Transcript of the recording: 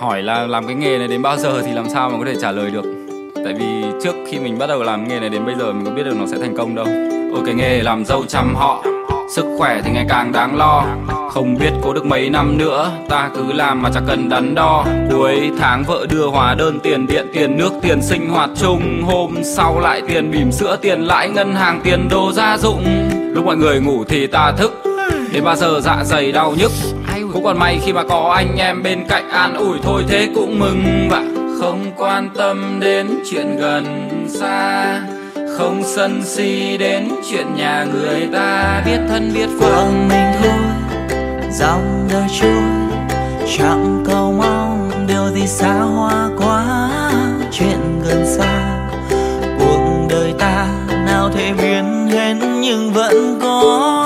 hỏi là làm cái nghề này đến bao giờ thì làm sao mà có thể trả lời được. Tại vì trước khi mình bắt đầu làm nghề này đến bây giờ mình có biết được nó sẽ thành công đâu. Ô cái nghề làm dâu chăm họ, sức khỏe thì ngày càng đáng lo. Không biết cố được mấy năm nữa, ta cứ làm mà chẳng cần đắn đo. Cuối tháng vợ đưa hóa đơn tiền điện, tiền nước, tiền sinh hoạt chung. Hôm sau lại tiền bỉm sữa, tiền lãi, ngân hàng, tiền đồ gia dụng. Lúc mọi người ngủ thì ta thức, đến bao giờ dạ dày đau nhức cũng còn may khi mà có anh em bên cạnh an ủi thôi thế cũng mừng và không quan tâm đến chuyện gần xa không sân si đến chuyện nhà người ta. Biết thân biết phận. Mình thôi dòng đời trôi chẳng cầu mong điều gì xa hoa quá. Chuyện gần xa cuộc đời ta nào thể biến hết nhưng vẫn có